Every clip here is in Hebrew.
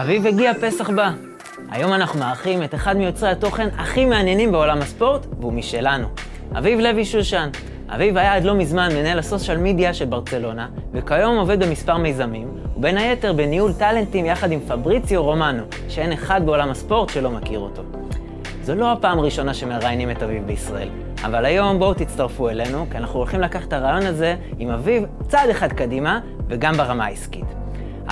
אביב הגיע, פסח בא. היום אנחנו מארחים את אחד מיוצרי התוכן הכי מעניינים בעולם הספורט, והוא משלנו. אביב לוי שושן. אביב היה עד לא מזמן מנהל הסושיאל מדיה של ברצלונה, וכיום עובד במספר מיזמים, ובין היתר בניהול טאלנטים יחד עם פבריציו רומנו, שאין אחד בעולם הספורט שלא מכיר אותו. זו לא הפעם הראשונה שמראיינים את אביב בישראל, אבל היום בואו תצטרפו אלינו, כי אנחנו הולכים לקחת את הרעיון הזה עם אביב צעד אחד קדימה, וגם ברמה העסקית.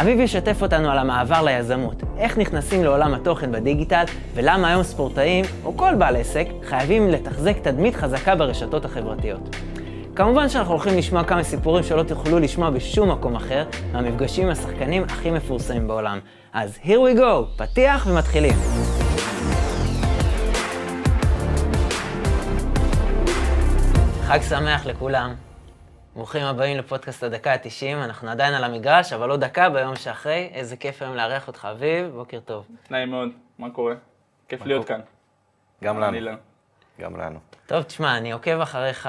אביב ישתף אותנו על המעבר ליזמות, איך נכנסים לעולם התוכן בדיגיטל, ולמה היום ספורטאים, או כל בעל עסק, חייבים לתחזק תדמית חזקה ברשתות החברתיות. כמובן שאנחנו הולכים לשמוע כמה סיפורים שלא תוכלו לשמוע בשום מקום אחר, מהמפגשים עם השחקנים הכי מפורסמים בעולם. אז here we go, פתיח ומתחילים. חג שמח לכולם. ברוכים הבאים לפודקאסט הדקה ה-90, אנחנו עדיין על המגרש, אבל עוד דקה ביום שאחרי. איזה כיף היום לארח אותך, אביב, בוקר טוב. נעים מאוד, מה קורה? כיף להיות כאן. גם לנו. לא. גם לנו. טוב, תשמע, אני עוקב אחריך,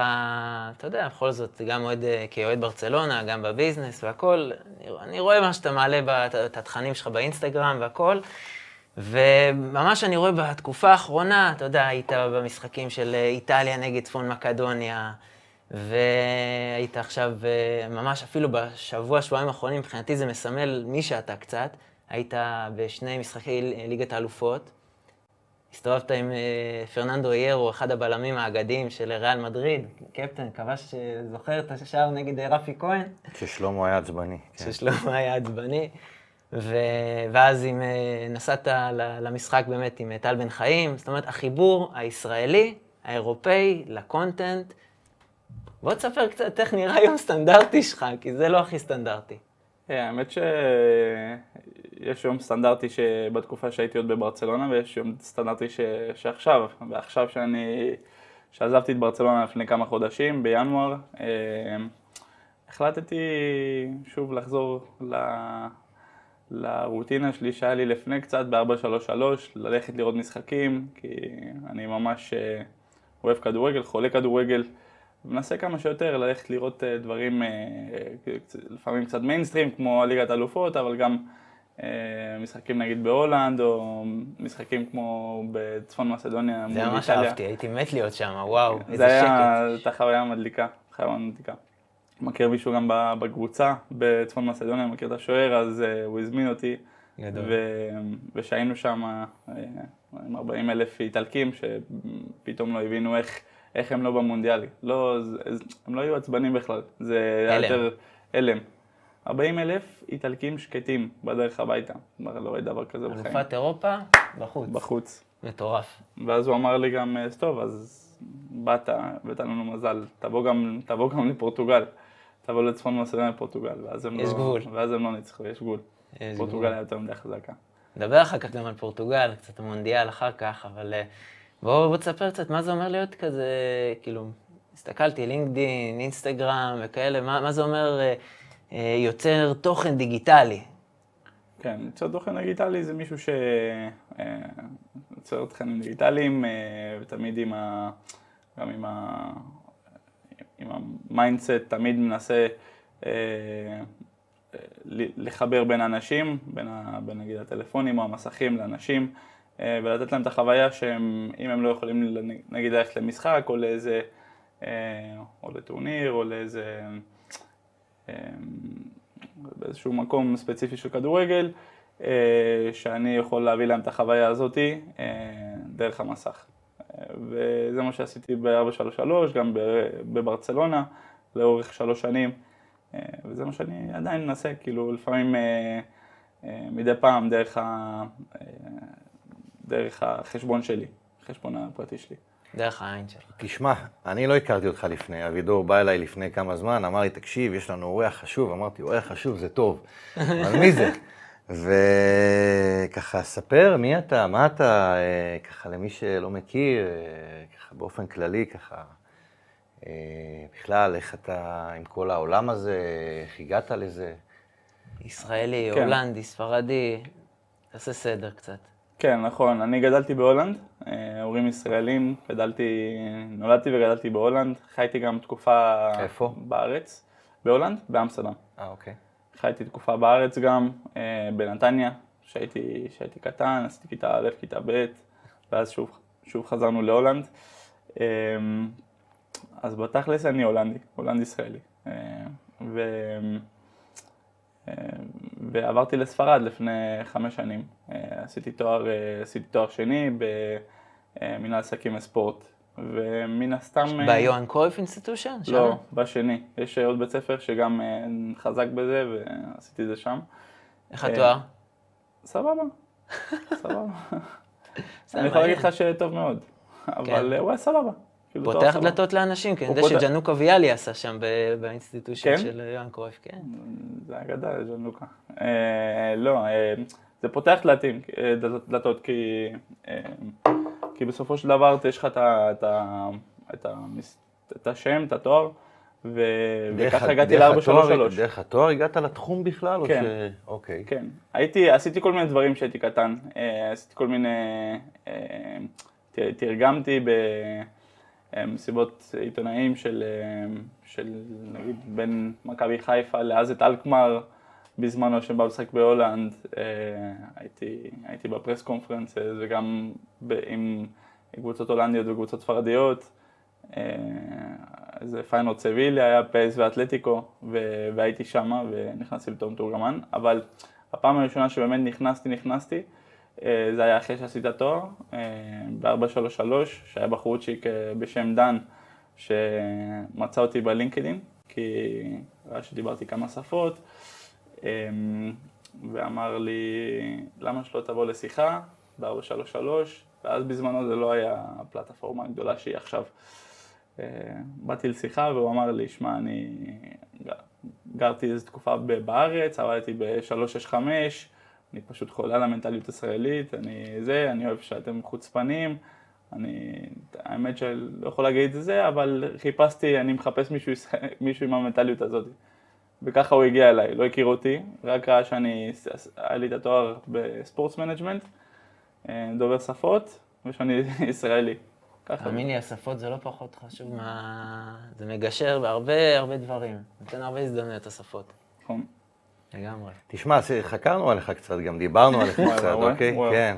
אתה יודע, בכל זאת, גם אוהד, אה, כאוהד ברצלונה, גם בביזנס והכול. אני, אני רואה מה שאתה מעלה, בת- את התכנים שלך באינסטגרם והכול. וממש אני רואה בתקופה האחרונה, אתה יודע, היית במשחקים של אה, איטליה נגד צפון מקדוניה, והיית עכשיו, אה, ממש אפילו בשבוע, שבועיים האחרונים, מבחינתי זה מסמל מי שאתה קצת. היית בשני משחקי ליגת האלופות. הסתובבת עם אה, פרננדו איירו, אחד הבלמים האגדיים של ריאל מדריד, קפטן, כבש, אה, זוכר את השער נגד רפי כהן? כששלמה היה עצבני. כן. ששלמה היה עצבני. ו... ואז אם נסעת למשחק באמת עם טל בן חיים, זאת אומרת, החיבור הישראלי, האירופאי, לקונטנט. בוא תספר קצת איך נראה יום סטנדרטי שלך, כי זה לא הכי סטנדרטי. אה, האמת שיש יום סטנדרטי שבתקופה שהייתי עוד בברצלונה ויש יום סטנדרטי ש... שעכשיו, ועכשיו שאני, שעזבתי את ברצלונה לפני כמה חודשים, בינואר, אה, החלטתי שוב לחזור ל... לרוטינה שלי שהיה לי לפני קצת ב-433, ללכת לראות משחקים, כי אני ממש אה, אוהב כדורגל, חולה כדורגל. מנסה כמה שיותר ללכת לראות אה, דברים, אה, קצ- לפעמים קצת מיינסטרים כמו ליגת אלופות, אבל גם אה, משחקים נגיד בהולנד, או משחקים כמו בצפון מסדוניה זה. ממש אהבתי, הייתי מת להיות שם, וואו, זה איזה שקט. היה, הייתה חוויה מדליקה, חוויה מדליקה. מכיר מישהו גם בקבוצה בצפון מסדוניה, מכיר את השוער, אז אה, הוא הזמין אותי. גדול. ושהיינו שם אה, עם 40 אלף איטלקים שפתאום לא הבינו איך, איך הם לא במונדיאלי. לא, זה- הם לא היו עצבנים בכלל, זה היה. יותר הלם. 40 אלף איטלקים שקטים בדרך הביתה. כלומר, לא ראיתי דבר כזה בחיים. אלופת אירופה, בחוץ. בחוץ. מטורף. ואז הוא אמר לי גם, "אז טוב, אז באת, הבאת לנו מזל, תבוא גם, תבוא גם לפורטוגל. תבוא לצפון מסעדן לפורטוגל. ואז הם יש לא, גבול. ואז הם לא ניצחו, יש גבול. יש פורטוגל גבול. היה יותר מדי חזקה. נדבר אחר כך גם על פורטוגל, קצת המונדיאל אחר כך, אבל אה, בוא, בוא תספר קצת מה זה אומר להיות כזה, כאילו, הסתכלתי, לינקדין, אינסטגרם וכאלה, מה, מה זה אומר אה, אה, יוצר תוכן דיגיטלי? כן, יוצר תוכן דיגיטלי זה מישהו שיוצר תכנים דיגיטליים, אה, ותמיד עם ה... גם עם ה... עם ה mindset, תמיד מנסה אה, אה, לחבר בין אנשים, בין, ה... בין נגיד הטלפונים או המסכים לאנשים, אה, ולתת להם את החוויה שהם, אם הם לא יכולים נגיד ללכת למשחק או לאיזה, אה, או לטורניר או לאיזה... אה, באיזשהו מקום ספציפי של כדורגל, אה, שאני יכול להביא להם את החוויה הזאתי אה, דרך המסך. אה, וזה מה שעשיתי ב-433, גם בברצלונה, לאורך שלוש שנים, אה, וזה מה שאני עדיין מנסה, כאילו לפעמים אה, אה, מדי פעם דרך, ה, אה, דרך החשבון שלי, החשבון הפרטי שלי. דרך העין שלך. תשמע, אני לא הכרתי אותך לפני, אבידור בא אליי לפני כמה זמן, אמר לי, תקשיב, יש לנו אורח חשוב, אמרתי, אורח חשוב זה טוב, אבל מי זה? וככה, ספר מי אתה, מה אתה, אה, ככה למי שלא מכיר, אה, ככה באופן כללי, ככה, אה, בכלל, איך אתה עם כל העולם הזה, איך הגעת לזה? ישראלי, כן. הולנדי, ספרדי, תעשה סדר קצת. כן, נכון. אני גדלתי בהולנד, אה, הורים ישראלים, גדלתי, נולדתי וגדלתי בהולנד, חייתי גם תקופה... איפה? בארץ. בהולנד? באמסטרדם. אה, אוקיי. חייתי תקופה בארץ גם, אה, בנתניה, שהייתי, שהייתי קטן, עשיתי כיתה א', כיתה ב', ואז שוב, שוב חזרנו להולנד. אמ, אז בתכלס אני הולנדי, הולנד ישראלי. אה, ו... אה, ועברתי לספרד לפני חמש שנים. אה, עשיתי תואר, עשיתי תואר שני במנהל עסקים וספורט, ומן הסתם... ביוהאן קרויף institution? לא, בשני. יש עוד בית ספר שגם חזק בזה, ועשיתי את זה שם. איך התואר? סבבה, סבבה. אני יכול להגיד לך שטוב מאוד, אבל הוא היה סבבה. כאילו, פותח דלתות לאנשים, כי אני יודע שג'נוקה ויאלי עשה שם ב institution כן? של יוהאן קרויף, כן. זה אגדה, ג'נוקה. אה, לא, אה, זה פותח דלתיים, אה, דלתות, כי בסופו של דבר יש לך את השם, את התואר. וככה הגעתי ל-433. דרך התואר הגעת לתחום בכלל? כן. ש... אוקיי. כן. הייתי, עשיתי כל מיני דברים כשהייתי קטן. עשיתי כל מיני, תרגמתי במסיבות עיתונאים של, של נגיד בין מכבי חיפה לאזת אלקמר בזמנו שבא לשחק בהולנד. הייתי, הייתי ב press conference וגם עם קבוצות הולנדיות וקבוצות ספרדיות. איזה פיינורד סביליה, היה PSV אתלטיקו, והייתי שמה ונכנסתי בתור מתורגמן, אבל הפעם הראשונה שבאמת נכנסתי, נכנסתי, אה, זה היה אחרי שעשית תואר, אה, ב-433, שהיה בחורצ'יק אה, בשם דן, שמצא אותי בלינקדין, כי ראה שדיברתי כמה שפות, ואמר לי, למה שלא תבוא לשיחה ב-433, ואז בזמנו זה לא היה הפלטפורמה הגדולה שהיא עכשיו. באתי לשיחה והוא אמר לי, שמע, אני גרתי איזו תקופה בארץ, עבדתי ב-365, אני פשוט חולה על המנטליות הישראלית, אני זה, אני אוהב שאתם חוצפנים, אני, האמת שלא יכול להגיד את זה, אבל חיפשתי, אני מחפש מישהו, מישהו עם המנטליות הזאת. וככה הוא הגיע אליי, לא הכיר אותי, רק ראה שאני, היה לי את התואר ב sports management, אה, דובר שפות, ושאני ישראלי. תאמין לי, השפות זה לא פחות חשוב מה... זה מגשר בהרבה הרבה דברים. נותן הרבה הזדמנויות, השפות. נכון. לגמרי. תשמע, חקרנו עליך קצת, גם דיברנו עליך קצת, אוקיי? כן.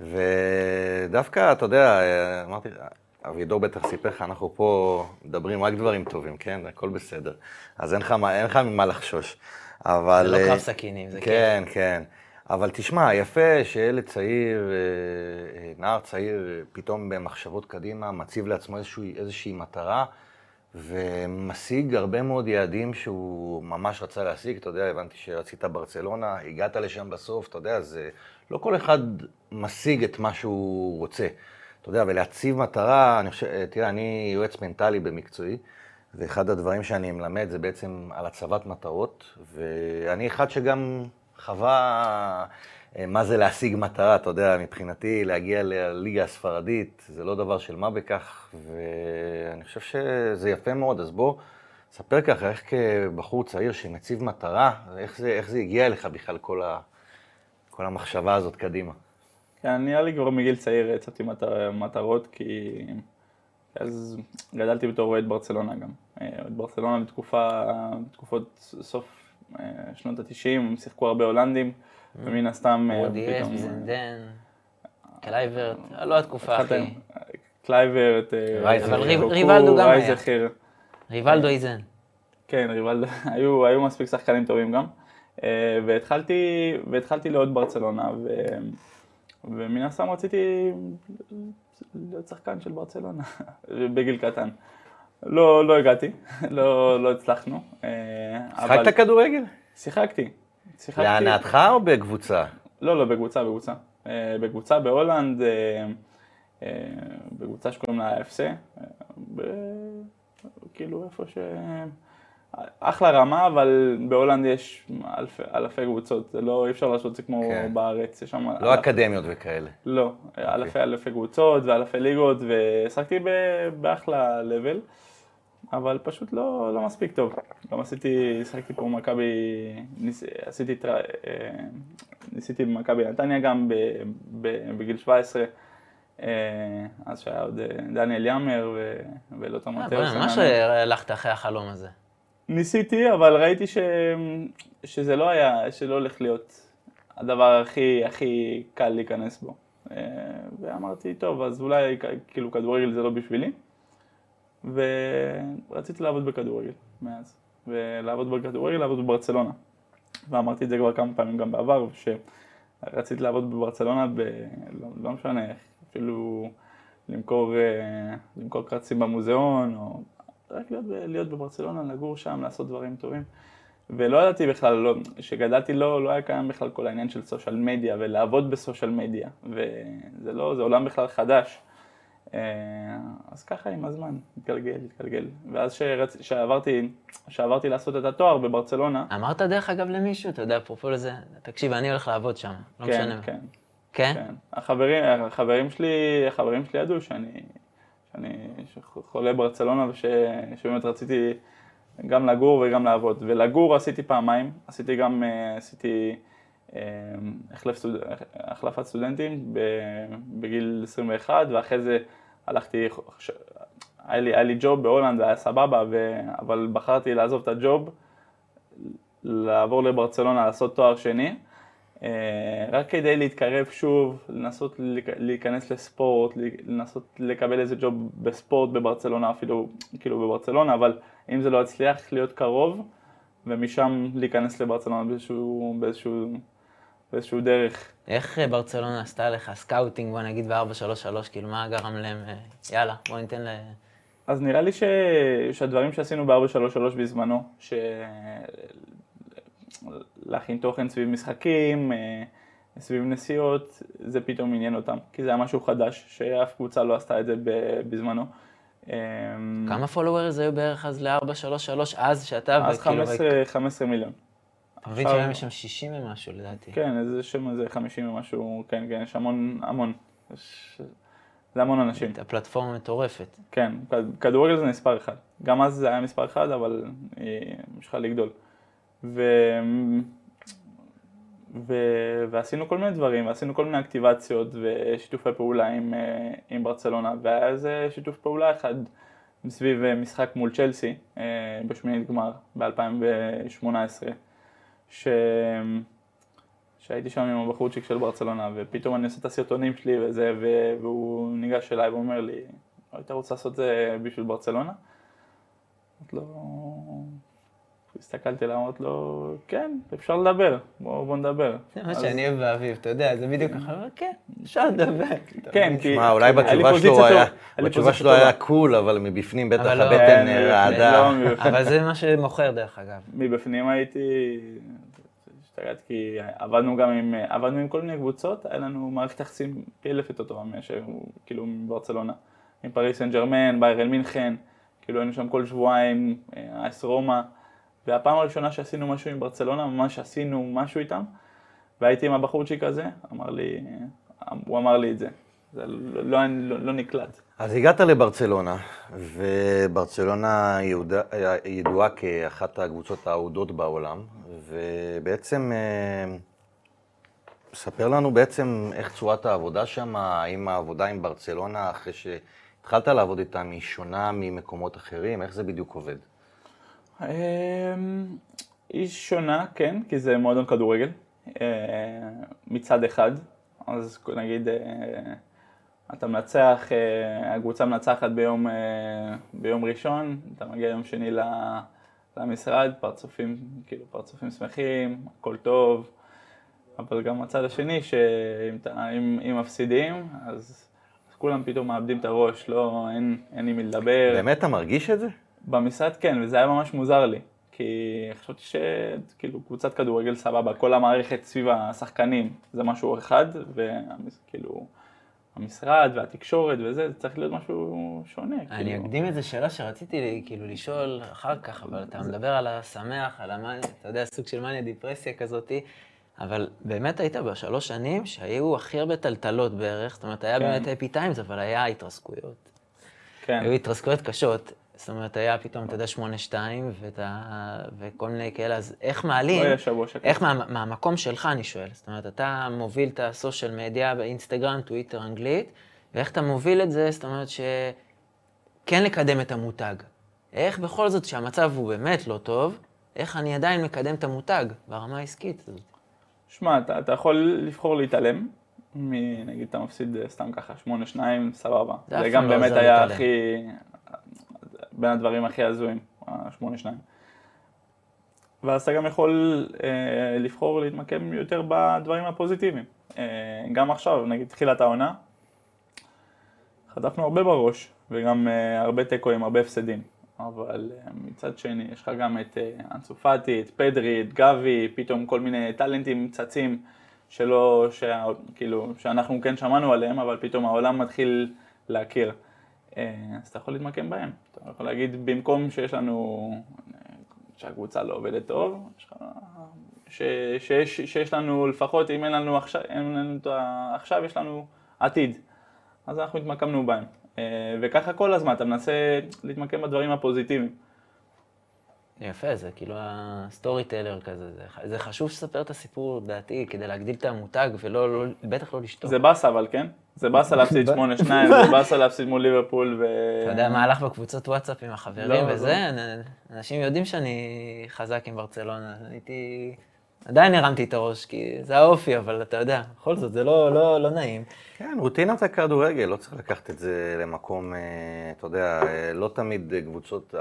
ודווקא, אתה יודע, אמרתי, אבידור בטח סיפר לך, אנחנו פה מדברים רק דברים טובים, כן? הכל בסדר. אז אין לך ממה לחשוש. אבל... זה לא קרב סכינים, זה כן. כן, כן. אבל תשמע, יפה שילד צעיר, אה, אה, נער צעיר, פתאום במחשבות קדימה, מציב לעצמו איזושהי, איזושהי מטרה, ומשיג הרבה מאוד יעדים שהוא ממש רצה להשיג. אתה יודע, הבנתי שרצית ברצלונה, הגעת לשם בסוף, אתה יודע, זה לא כל אחד משיג את מה שהוא רוצה. אתה יודע, ולהציב מטרה, אני חושב, תראה, אני יועץ מנטלי במקצועי, ואחד הדברים שאני מלמד זה בעצם על הצבת מטרות, ואני אחד שגם חווה אה, מה זה להשיג מטרה, אתה יודע, מבחינתי להגיע לליגה הספרדית זה לא דבר של מה בכך, ואני חושב שזה יפה מאוד, אז בוא, ספר ככה, איך כבחור צעיר שמציב מטרה, איך זה, איך זה הגיע אליך בכלל כל, ה, כל המחשבה הזאת קדימה? כן, נראה לי כבר מגיל צעיר הצבתי מטר, מטרות, כי אז גדלתי בתור אוהד ברצלונה גם. אה, אוהד ברצלונה בתקופה, בתקופות סוף אה, שנות התשעים, הם שיחקו הרבה הולנדים. ומן הסתם... רודי הס, זנדן, קלייברט, לא התקופה הכי... קלייברט, אבל ריבלדו גם היה. ריבלדו איזן. כן, ריבלדו, היו מספיק שחקנים טובים גם. אה, והתחלתי לעוד ברצלונה, ומן הסתם רציתי להיות שחקן של ברצלונה בגיל קטן. לא, לא הגעתי, לא, לא הצלחנו. אה, שיחקת כדורגל? שיחקתי. שיחקתי. להנאתך או בקבוצה? לא, לא, בקבוצה, בקבוצה. אה, בקבוצה בהולנד, אה, בקבוצה שקוראים לה AFC, כאילו איפה ש... אחלה רמה, אבל בהולנד יש אלפי, אלפי קבוצות, לא, אי אפשר לעשות את זה כמו כן. בארץ, יש שם... לא אלפ... אקדמיות וכאלה. לא, okay. אוקיי. אלפי אלפי קבוצות ואלפי ליגות, והשחקתי באחלה לבל, אבל פשוט לא, לא מספיק טוב. גם עשיתי, שחקתי פה במכבי, ניס, עשיתי, אה, ניסיתי במכבי נתניה גם ב, ב, בגיל 17. אה, אז שהיה עוד אה, דניאל יאמר ולוטו מטר. ממש הלכת אחרי החלום הזה. ניסיתי, אבל ראיתי ש... שזה לא היה, שלא הולך להיות הדבר הכי, הכי קל להיכנס בו. ואמרתי, טוב, אז אולי כאילו כדורגל זה לא בשבילי. ורציתי לעבוד בכדורגל מאז. ולעבוד בכדורגל, לעבוד בברצלונה. ואמרתי את זה כבר כמה פעמים גם בעבר, שרציתי לעבוד בברצלונה ב... לא, לא משנה, אפילו למכור, אה, למכור קרצים במוזיאון, או רק להיות, להיות בברצלונה, לגור שם, לעשות דברים טובים. ולא ידעתי בכלל, לא, כשגדלתי לא, לא היה קיים בכלל כל העניין של סושיאל מדיה ולעבוד בסושיאל מדיה, וזה לא, זה עולם בכלל חדש. אה, אז ככה עם הזמן, התגלגל, התגלגל. ואז שעברתי, שעברתי לעשות את התואר בברצלונה... אמרת דרך אגב למישהו, אתה יודע, אפרופו לזה, תקשיב, אני הולך לעבוד שם, לא כן, משנה. כן, כן? כן. החברים, החברים שלי, החברים שלי ידעו שאני, שאני חולה ברצלונה ושבאמת רציתי גם לגור וגם לעבוד. ולגור עשיתי פעמיים, עשיתי גם, אה, עשיתי אה, החלפת סטודנטים בגיל 21 ואחרי זה הלכתי, היה לי, היה לי ג'וב בהולנד, היה סבבה, ו... אבל בחרתי לעזוב את הג'וב, לעבור לברצלונה, לעשות תואר שני, אה, רק כדי להתקרב שוב, לנסות להיכנס לספורט, לנסות לקבל איזה ג'וב בספורט בברצלונה, אפילו כאילו בברצלונה, אבל אם זה לא יצליח, להיות קרוב, ומשם להיכנס לברצלונה באיזשהו, באיזשהו, באיזשהו דרך. איך אה, ברצלונה עשתה לך scouting, בוא נגיד ב-433, כאילו מה גרם להם, אה, יאללה, בוא ניתן ל... אז נראה לי ש... שהדברים שעשינו ב-433 בזמנו, ש... להכין תוכן סביב משחקים, אה, סביב נסיעות, זה פתאום עניין אותם, כי זה היה משהו חדש, שאף קבוצה לא עשתה את זה בזמנו. כמה פולוורס היו בערך אז ל-433, אז שאתה... אז 15, 15 מיליון. מבין שהיום יש שם 60 ומשהו לדעתי. כן, איזה שם איזה 50 ומשהו, כן, כן, יש המון, המון. יש... זה המון אנשים. את הפלטפורמה מטורפת. כן, כדורגל זה מספר אחד. גם אז זה היה מספר אחד, אבל היא ממשיכה לגדול. ו... ו... ועשינו כל מיני דברים, ועשינו כל מיני אקטיבציות ושיתופי פעולה עם, אה, עם ברצלונה, והיה איזה שיתוף פעולה אחד סביב אה, משחק מול צ'לסי אה, בשמינית גמר ב-2018, ש... שהייתי שם עם הבחורצ'יק של ברצלונה, ופתאום אני עושה את הסרטונים שלי וזה, והוא ניגש אליי ואומר לי, היית רוצה לעשות את זה בשביל ברצלונה? אמרתי לו, הסתכלתי עליו, אמרתי לו, כן, אפשר לדבר, בוא, בוא נדבר. זה מה שאני אוהב באביב, אתה יודע, זה בדיוק ככה, כן, אפשר לדבר. כן, כי... שמע, אולי בתשובה שלו היה, בתשובה שלו היה cool, אבל מבפנים בטח לא, הבטן כן, רעדה. אבל זה מה שמוכר, דרך אגב. מבפנים הייתי... השתגעתי, כי עבדנו גם עם, עבדנו עם כל מיני קבוצות, היה לנו מערכת יחסים פי אלף יותר טובה מאשר כאילו מברצלונה. עם פריס סן ג'רמן, ביירן מינכן, כאילו היינו שם כל שבועיים, אייס רומא, והפעם הראשונה שעשינו משהו עם ברצלונה, ממש עשינו משהו איתם, והייתי עם הבחורצ'יק הזה, אמר לי, הוא אמר לי את זה, זה לא, לא, לא, לא נקלט. אז הגעת לברצלונה, וברצלונה ידועה, ידועה כאחת הקבוצות האהודות בעולם, ובעצם, אה, ספר לנו בעצם איך צורת העבודה שם, האם העבודה עם ברצלונה, אחרי שהתחלת לעבוד איתם, היא שונה ממקומות אחרים, איך זה בדיוק עובד? אמ, היא שונה, כן, כי זה מועדון כדורגל, אה, מצד אחד, אז נגיד, אה, אתה מנצח, הקבוצה מנצחת ביום, ביום ראשון, אתה מגיע יום שני למשרד, פרצופים, כאילו פרצופים שמחים, הכל טוב, אבל גם הצד השני, שאם מפסידים, אז, אז כולם פתאום מאבדים את הראש, לא, אין, אין עם מי לדבר. באמת אתה מרגיש את זה? במשרד כן, וזה היה ממש מוזר לי, כי חשבתי שכאילו קבוצת כדורגל סבבה, כל המערכת סביב השחקנים זה משהו אחד, וכאילו... המשרד והתקשורת וזה, זה צריך להיות משהו שונה. אני כאילו. אקדים איזה שאלה שרציתי כאילו לשאול אחר כך, אבל אתה מדבר על השמח, על המאניה, אתה יודע, סוג של מאניה דיפרסיה כזאתי, אבל באמת היית בשלוש שנים שהיו הכי הרבה טלטלות בערך, זאת אומרת, היה כן. באמת אפי טיימס, אבל היה התרסקויות. כן. היו התרסקויות קשות, זאת אומרת, היה פתאום, אתה יודע, שמונה שתיים, וכל מיני כאלה, אז איך מעלים, לא. איך מה, מהמקום שלך, אני שואל, זאת אומרת, אתה מוביל את הסושיאל מדיה באינסטגרם, טוויטר, אנגלית, ואיך אתה מוביל את זה, זאת אומרת, שכן לקדם את המותג. איך בכל זאת, שהמצב הוא באמת לא טוב, איך אני עדיין מקדם את המותג ברמה העסקית הזאת? שמע, אתה, אתה יכול לבחור להתעלם, מ- נגיד אתה מפסיד אה, סתם ככה, 8-2, סבבה. זה זה גם לא באמת היה. הכי, בין הדברים הכי הזויים, ה-8-2. ואז אתה גם יכול אה, לבחור להתמקם יותר בדברים הפוזיטיביים. אה, גם עכשיו, נגיד תחילת העונה, חטפנו הרבה בראש, וגם אה, הרבה תיקואים, הרבה הפסדים. אבל אה, מצד שני, יש לך גם את אה, אנסו פאטי, את פדרי, את גבי, פתאום כל מיני טאלנטים צצים שלא, שה, כאילו, שאנחנו כן שמענו עליהם, אבל פתאום העולם מתחיל להכיר. אה, אז אתה יכול להתמקם בהם. אתה יכול להגיד, במקום שיש לנו, אה, שהקבוצה לא עובדת טוב, לך... ש, שיש, שיש לנו לפחות, אם אין לנו עכשיו, אין לנו עכשיו, יש לנו עתיד. אז אנחנו התמקמנו בהם. אה, וככה כל הזמן, אתה מנסה להתמקם בדברים הפוזיטיביים. יפה, זה כאילו ה storyteller כזה. זה, זה חשוב שתספר את הסיפור, לדעתי, כדי להגדיל את המותג, ולא, לא, בטח לא לשתוק. זה באסה אבל, כן? זה באסה להפסיד 8-2, זה באסה להפסיד מול ליברפול ו... אתה יודע מה הלך בקבוצות וואטסאפ עם החברים לא, וזה? אנ- אנשים יודעים שאני חזק עם ברצלונה. הייתי... עדיין הרמתי את הראש, כי זה האופי, אבל אתה יודע, בכל זאת, זה לא, לא, לא נעים. כן, רוטינת הכדורגל, לא צריך לקחת את זה למקום, אה, אתה יודע, אה, לא תמיד קבוצות,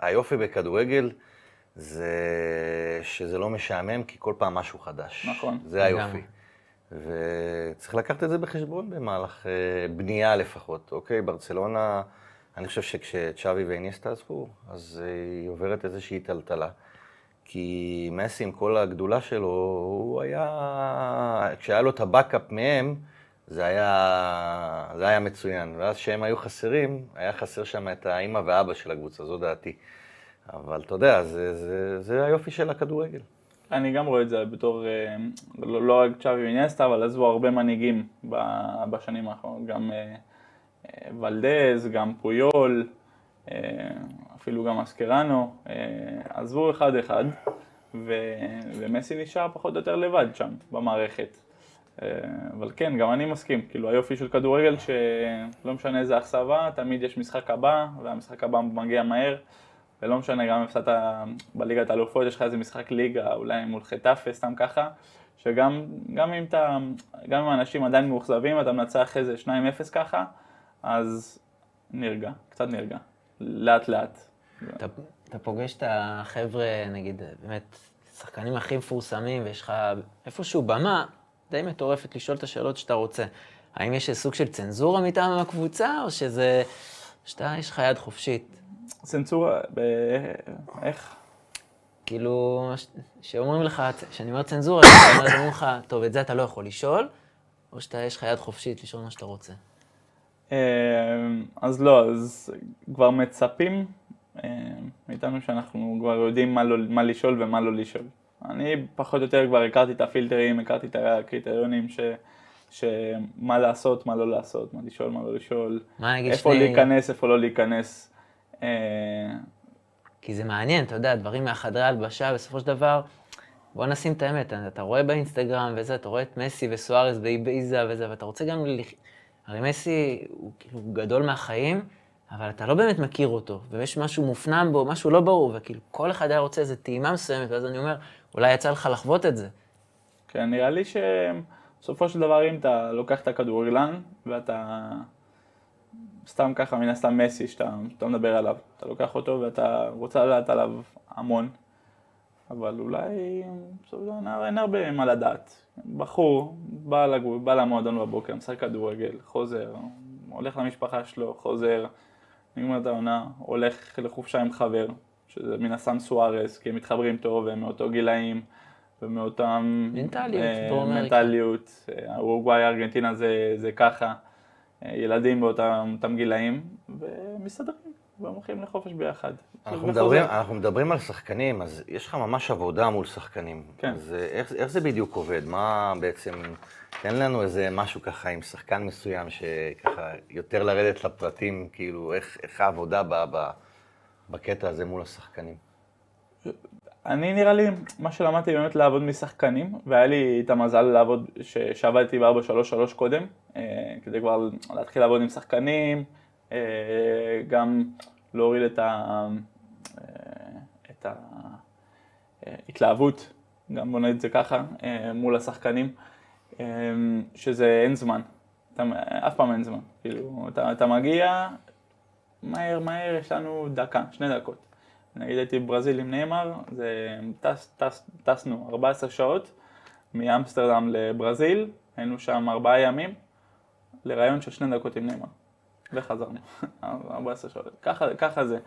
היופי בכדורגל זה שזה לא משעמם, כי כל פעם משהו חדש. נכון. זה היופי. וצריך לקחת את זה בחשבון במהלך אה, בנייה לפחות. אוקיי, ברצלונה, אני חושב שכשצ'אבי ואיניסטה עזבו, אז היא עוברת איזושהי טלטלה. כי מסי עם כל הגדולה שלו, הוא היה, כשהיה לו את הבאקאפ מהם, זה היה, זה היה מצוין. ואז כשהם היו חסרים, היה חסר שם את האימא והאבא של הקבוצה, זו דעתי. אבל אתה יודע, זה, זה, זה היופי של הכדורגל. אני גם רואה את זה בתור, אה, לא, לא רק צ'אבי ואיניאסטה, אבל עזבו הרבה מנהיגים בשנים האחרונות, גם אה, אה, ולדז, גם פויול, אפילו גם אסקרנו, אה, עזבו אחד-אחד, ו- ומסי נשאר פחות או יותר לבד שם במערכת. אה, אבל כן, גם אני מסכים, כאילו היופי של כדורגל שלא משנה איזה אכזבה, תמיד יש משחק הבא, והמשחק הבא מגיע מהר. ולא משנה, גם אם הפסדת בליגת האלופות, יש לך איזה משחק ליגה, אולי מול חטאפה, סתם ככה, שגם גם אם אתה, גם אם האנשים עדיין מאוכזבים, אתה מנצח איזה 2-0 ככה, אז נרגע, קצת נרגע, לאט לאט. אתה, אתה פוגש את החבר'ה, נגיד, באמת, שחקנים הכי מפורסמים, ויש לך איפשהו במה די מטורפת לשאול את השאלות שאתה רוצה. האם יש סוג של צנזורה מטעם הקבוצה, או שזה, שאתה, יש לך יד חופשית? צנזורה, ב... איך? כאילו, ש- שאומרים לך, כשאני אומר צנזורה, אומרת, אומרים לך, טוב, את זה אתה לא יכול לשאול, או שאתה, יש לך יד חופשית לשאול מה שאתה רוצה. אה, אז לא, אז כבר מצפים אה, מאיתנו שאנחנו כבר יודעים מה, לא, מה לשאול ומה לא לשאול. אני פחות או יותר כבר הכרתי את הפילטרים, הכרתי את הקריטריונים ש... שמה לעשות, מה לא לעשות, מה לשאול, מה לא לשאול, מה איפה שני- להיכנס, איפה לא להיכנס. אה, כי זה מעניין, אתה יודע, דברים מהחדרי הלבשה, בסופו של דבר, בוא נשים את האמת, אתה, רואה באינסטגרם וזה, אתה רואה את מסי וסוארז באיזה וזה, ואתה רוצה גם. הרי מסי הוא כאילו גדול מהחיים, אבל אתה לא באמת מכיר אותו, ויש משהו מופנם בו, משהו לא ברור, וכאילו כל אחד היה רוצה איזו טעימה מסוימת, ואז אני אומר, אולי יצא לך לחוות את זה. כן, נראה לי שבסופו של דבר אם אתה לוקח את הכדורגלן ואתה סתם ככה מן הסתם מסי שאתה, שאתה מדבר עליו, אתה לוקח אותו ואתה רוצה לדעת עליו המון, אבל אולי אין הרבה מה לדעת. בחור בא, לגו, בא למועדון בבוקר, משחק כדורגל, חוזר, הולך למשפחה שלו, חוזר, נגמר את העונה, הולך לחופשה עם חבר, שזה מן הסתם סוארס, כי הם מתחברים טוב, הם מאותו גילאים. ומאותם... מנטליות, אה, דרום אמריקה. מנטליות, אורוגוואי, ארגנטינה זה, זה ככה, אה, ילדים באותם אותם גילאים, ומסתדרים, והם הולכים לחופש ביחד. אנחנו וחוזר. מדברים, אנחנו מדברים על שחקנים, אז יש לך ממש עבודה מול שחקנים. כן. אז אה, איך, איך זה בדיוק עובד? מה בעצם... תן לנו איזה משהו ככה עם שחקן מסוים, שככה יותר לרדת לפרטים, כאילו, איך, איך העבודה ב, ב, בקטע הזה מול השחקנים. אני נראה לי, מה שלמדתי באמת לעבוד משחקנים, והיה לי את המזל לעבוד, שעבדתי ב-433 קודם, אה, כדי כבר להתחיל לעבוד עם שחקנים, גם להוריד את ה... אה, את ההתלהבות גם בוא נגיד את זה ככה, אה, מול השחקנים, אה, שזה אין זמן. אתה, אף פעם אין זמן. כאילו, אתה, אתה מגיע, מהר מהר, יש לנו דקה, שני דקות. נגיד הייתי בברזיל עם נאמר, זה טס, טס, טסנו 14 שעות מאמסטרדם לברזיל, היינו שם ארבעה ימים, לראיון של שני דקות עם נאמר. וחזרנו, 14 שעות. ככה, ככה זה.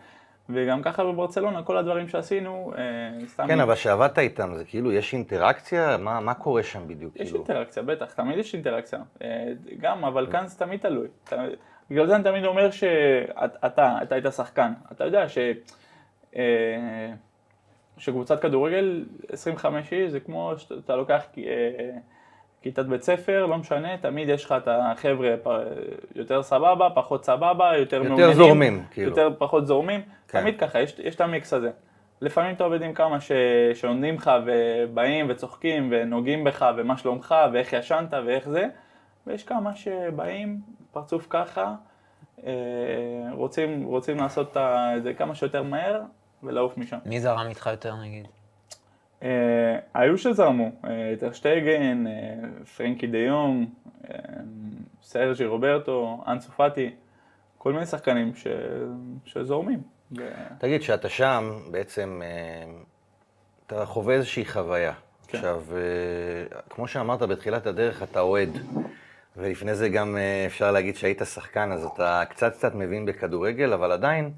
וגם ככה בברצלונה, כל הדברים שעשינו, אה, סתם... כן, אבל כשעבדת איתם, זה כאילו, יש אינטראקציה? מה, מה קורה שם בדיוק? יש כאילו? אינטראקציה, בטח, תמיד יש אינטראקציה. אה, גם, אבל כאן זה תמיד תלוי. אתה- בגלל זה אני תמיד אומר שאתה, אתה היית שחקן. אתה יודע ש... אה, שקבוצת כדורגל, 25 איש, זה כמו שאתה לוקח אה, כיתת בית ספר, לא משנה, תמיד יש לך את החבר'ה יותר סבבה, פחות סבבה, יותר מעוניינים. זורמים, כאילו. יותר פחות זורמים. כן. תמיד ככה, יש, יש את המיקס הזה. לפעמים אתה עובד עם כמה ש... שעונדים לך ובאים וצוחקים ונוגעים בך ומה שלומך ואיך ישנת ואיך זה, ויש כמה שבאים, פרצוף ככה, אה, רוצים, רוצים לעשות את זה כמה שיותר מהר ולעוף משם. מי זרם איתך יותר נגיד? אה, היו שזרמו, אה, טרשטייגן, אה, פרנקי דה יונג, אה, סרג'י רוברטו, אנסו פאטי, כל מיני שחקנים ש... שזורמים. תגיד, כשאתה שם, בעצם, אה, אתה חווה איזושהי חוויה. כן. עכשיו, אה, כמו שאמרת בתחילת הדרך, אתה אוהד. ולפני זה גם אה, אפשר להגיד שהיית שחקן, אז אתה קצת קצת מבין בכדורגל, אבל עדיין,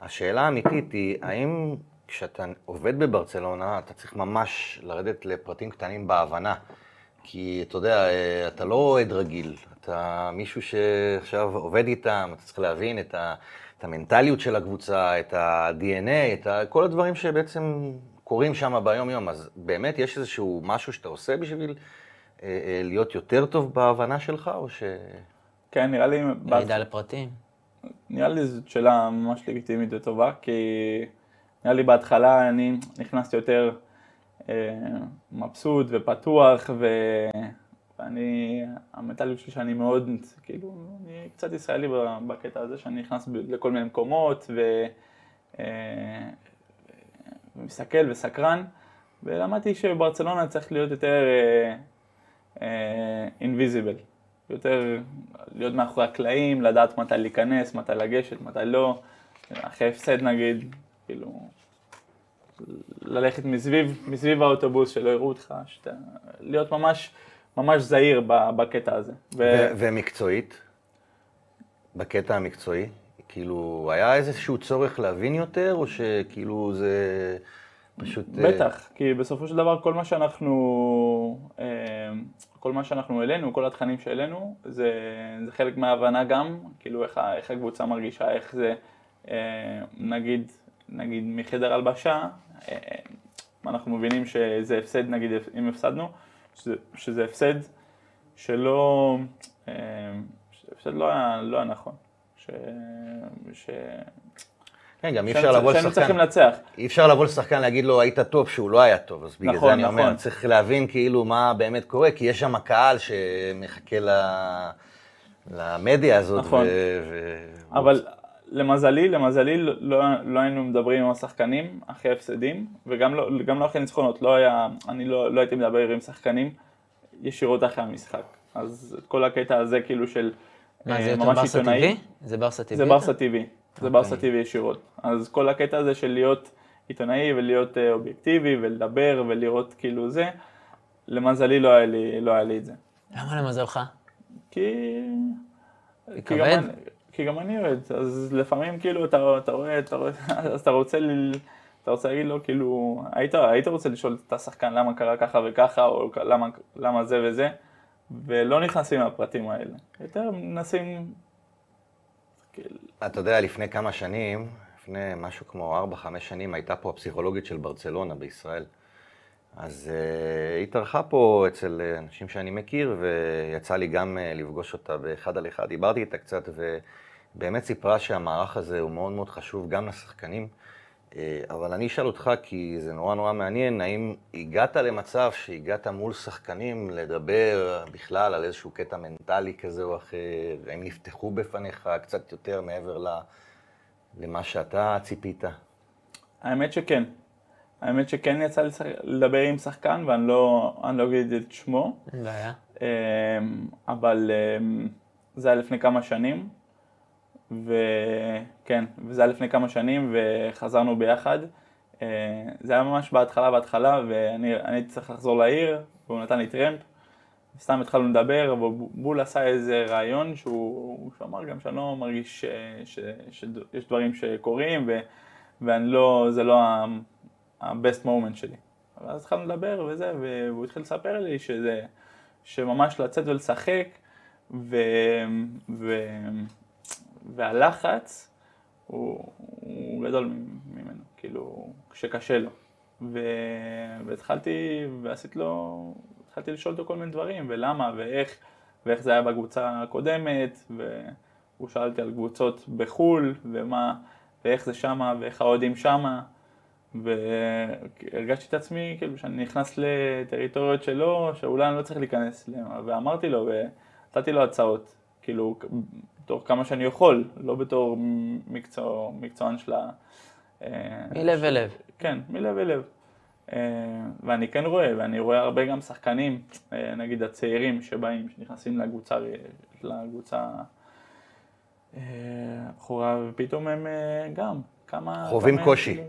השאלה האמיתית היא, האם כשאתה עובד בברצלונה, אתה צריך ממש לרדת לפרטים קטנים בהבנה? כי אתה יודע, אה, אתה לא אוהד רגיל, אתה מישהו שעכשיו עובד איתם, אתה צריך להבין את, ה, את המנטליות של הקבוצה, את ה-DNA, את ה, כל הדברים שבעצם קורים שם ביום-יום. אז באמת יש איזשהו משהו שאתה עושה בשביל אה, אה, להיות יותר טוב בהבנה שלך, או ש... כן, נראה לי, מידע לפרטים. נראה לי זאת שאלה ממש לגיטימית וטובה, כי נראה לי בהתחלה אני נכנסתי יותר אה, מבסוט ופתוח, ו... ואני, המנטליות שלי שאני מאוד, כאילו, אני קצת ישראלי בקטע הזה, שאני נכנס לכל מיני מקומות, ו... אה, ומסתכל וסקרן, ולמדתי שבברצלונה צריך להיות יותר אינביזיבל, יותר להיות מאחורי הקלעים, לדעת מתי להיכנס, מתי לגשת, מתי לא, אחרי הפסד נגיד, כאילו, ללכת מסביב, מסביב האוטובוס שלא יראו אותך, שאתה, להיות ממש, ממש זהיר בקטע הזה. ו... ו- ומקצועית, בקטע המקצועי, כאילו, היה איזשהו צורך להבין יותר, או שכאילו זה פשוט... אה, בטח, כי בסופו של דבר כל מה שאנחנו, אה, כל מה שאנחנו העלינו, כל התכנים שהעלינו, זה, זה חלק מההבנה גם, כאילו איך, איך הקבוצה מרגישה, איך זה, אה, נגיד, נגיד מחדר הלבשה, אה, אנחנו מבינים שזה הפסד, נגיד אם הפסדנו, שזה, שזה הפסד שלא, אה, הפסד לא היה, לא היה נכון. ש... ש... כן, גם אי אפשר לבוא שהיינו לשחקן, צריכים לנצח. אי אפשר לבוא לשחקן להגיד לו, היית טוב, שהוא לא היה טוב. אז בגלל נכון, זה אני אומר, נכון. צריך להבין כאילו מה באמת קורה, כי יש שם קהל שמחכה ל... למדיה הזאת. נכון. ו... ו... למזלי, למזלי לא, לא, לא היינו מדברים עם השחקנים אחרי הפסדים, וגם לא, לא אחרי ניצחונות, לא היה, אני לא, לא הייתי מדבר עם שחקנים ישירות אחרי המשחק. אז כל הקטע הזה כאילו של מה, אה, זה יותר ממש ברסה עיתונאי, טבעי? זה ברסה טבעי? זה יותר? ברסה טבעי, זה אוקיי. ברסה טבעי ישירות. אז כל הקטע הזה של להיות עיתונאי ולהיות אה, אובייקטיבי ולדבר ולראות כאילו זה, למזלי לא היה לי, לא היה לי את זה. למה למזלך? כי... כי כבד? כי גם אני אוהד, אז לפעמים כאילו אתה, אתה רואה, אתה רואה, אז אתה רוצה, ל- אתה רוצה להגיד לו כאילו, היית, היית רוצה לשאול את השחקן למה קרה ככה וככה, או למה, למה זה וזה, ולא נכנסים לפרטים האלה. יותר מנסים, כאילו, אתה יודע, לפני כמה שנים, לפני משהו כמו 4-5 שנים, הייתה פה הפסיכולוגית של ברצלונה בישראל. אז uh, היא התארחה פה אצל אה, אנשים שאני מכיר, ויצא לי גם uh, לפגוש אותה באחד על אחד. דיברתי איתה קצת, ובאמת סיפרה שהמערך הזה הוא מאוד מאוד חשוב גם לשחקנים. Uh, אבל אני אשאל אותך, כי זה נורא נורא מעניין, האם הגעת למצב שהגעת מול שחקנים לדבר בכלל על איזשהו קטע מנטלי כזה או אחר? האם נפתחו בפניך קצת יותר מעבר ל... למה שאתה ציפית? האמת שכן. האמת שכן יצא לי לדבר עם שחקן, ואני לא, לא אגיד את שמו, אין בעיה. אמ, אבל אמ, זה היה לפני כמה שנים, וכן, וזה היה לפני כמה שנים וחזרנו ביחד. אה, זה היה ממש בהתחלה בהתחלה, ואני אני הייתי צריך לחזור לעיר, והוא נתן לי טרמפ. סתם התחלנו לדבר, ובול עשה איזה רעיון שהוא, שהוא אמר גם שאני לא מרגיש ש- ש- שיש דברים שקורים, ואני לא, זה לא ה-best moment שלי. ואז התחלנו לדבר וזה, והוא התחיל לספר לי שזה, שממש לצאת ולשחק, ו, ו, והלחץ הוא, הוא גדול ממנו, כאילו, שקשה לו. ו, והתחלתי, ועשיתי לו, התחלתי לשאול אותו כל מיני דברים, ולמה, ואיך, ואיך זה היה בקבוצה הקודמת, והוא שאל אותי על קבוצות בחו"ל, ומה, ואיך זה שמה, ואיך האוהדים שמה, והרגשתי את עצמי, כאילו, שאני נכנס לטריטוריות שלו, שאולי אני לא צריך להיכנס אליהן, ואמרתי לו, ונתתי לו הצעות, כאילו, בתור כמה שאני יכול, לא בתור מקצוע, מקצוען של ה... אה, מלב אל לב. כן, מלב אל לב. אה, ואני כן רואה, ואני רואה הרבה גם שחקנים, אה, נגיד הצעירים שבאים, שנכנסים לקבוצה, לקבוצה בחורה, ופתאום הם גם, כמה... חווים כמה קושי. כאילו,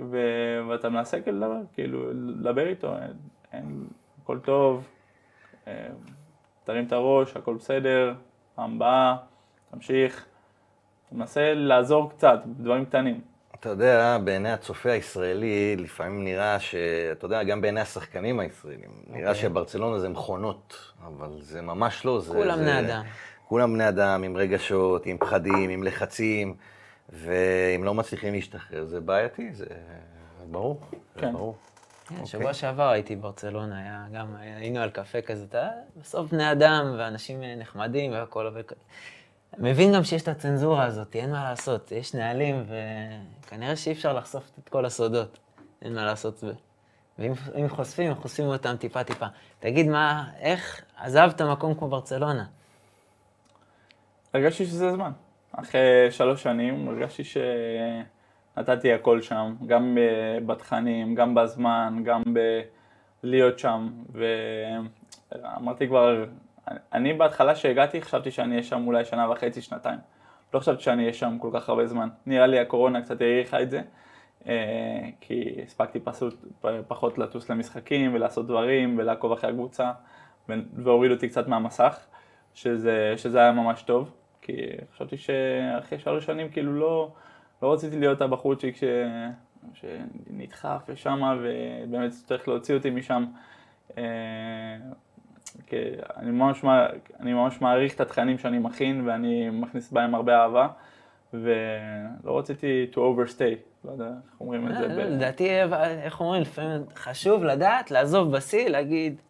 ו- ואתה מנסה כאילו לדבר, כאילו, לדבר איתו, אין, אין, הכל טוב, תרים את הראש, הכל בסדר, פעם הבאה, תמשיך. אתה מנסה לעזור קצת, בדברים קטנים. אתה יודע, בעיני הצופה הישראלי, לפעמים נראה ש... אתה יודע, גם בעיני השחקנים הישראלים, נראה אוקיי. שברצלונה זה מכונות, אבל זה ממש לא. זה, כולם זה... בני אדם. כולם בני אדם, עם רגשות, עם פחדים, עם לחצים, ואם לא מצליחים להשתחרר, זה בעייתי, זה זה ברור. זה כן. ברור. כן, אוקיי. שבוע שעבר הייתי בברצלונה, היה גם, היינו על קפה כזה, אתה בסוף בני אדם, ואנשים אה, נחמדים והכל, אבל... מבין גם שיש את הצנזורה הזאת, אין מה לעשות, יש נהלים, וכנראה שאי אפשר לחשוף את כל הסודות, אין מה לעשות. ואם אם חושפים, חושפים אותם טיפה-טיפה. תגיד, מה, איך עזבת מקום כמו ברצלונה? הרגשתי שזה הזמן. אחרי שלוש שנים הרגשתי שנתתי הכל שם, גם ב- בתכנים, גם בזמן, גם בלהיות שם, ואמרתי כבר, אני בהתחלה שהגעתי חשבתי שאני אהיה שם אולי שנה וחצי, שנתיים. לא חשבתי שאני אהיה שם כל כך הרבה זמן. נראה לי הקורונה קצת האריכה את זה, אה, כי הספקתי פשוט פ- פחות לטוס למשחקים ולעשות דברים ולעקוב אחרי הקבוצה, ו- והוריד אותי קצת מהמסך, שזה, שזה היה ממש טוב, כי חשבתי שאחרי שלוש שנים כאילו לא, לא רציתי להיות הבחורצ'יק ש... שנדחף לשמה ובאמת צריך להוציא אותי משם. אה, כי אני ממש, אני ממש מעריך את התכנים שאני מכין ואני מכניס בהם הרבה אהבה ולא רציתי to overstay, לא יודע איך אומרים את זה. ב- לדעתי, איך אומרים, לפעמים חשוב לדעת, לעזוב בשיא, להגיד,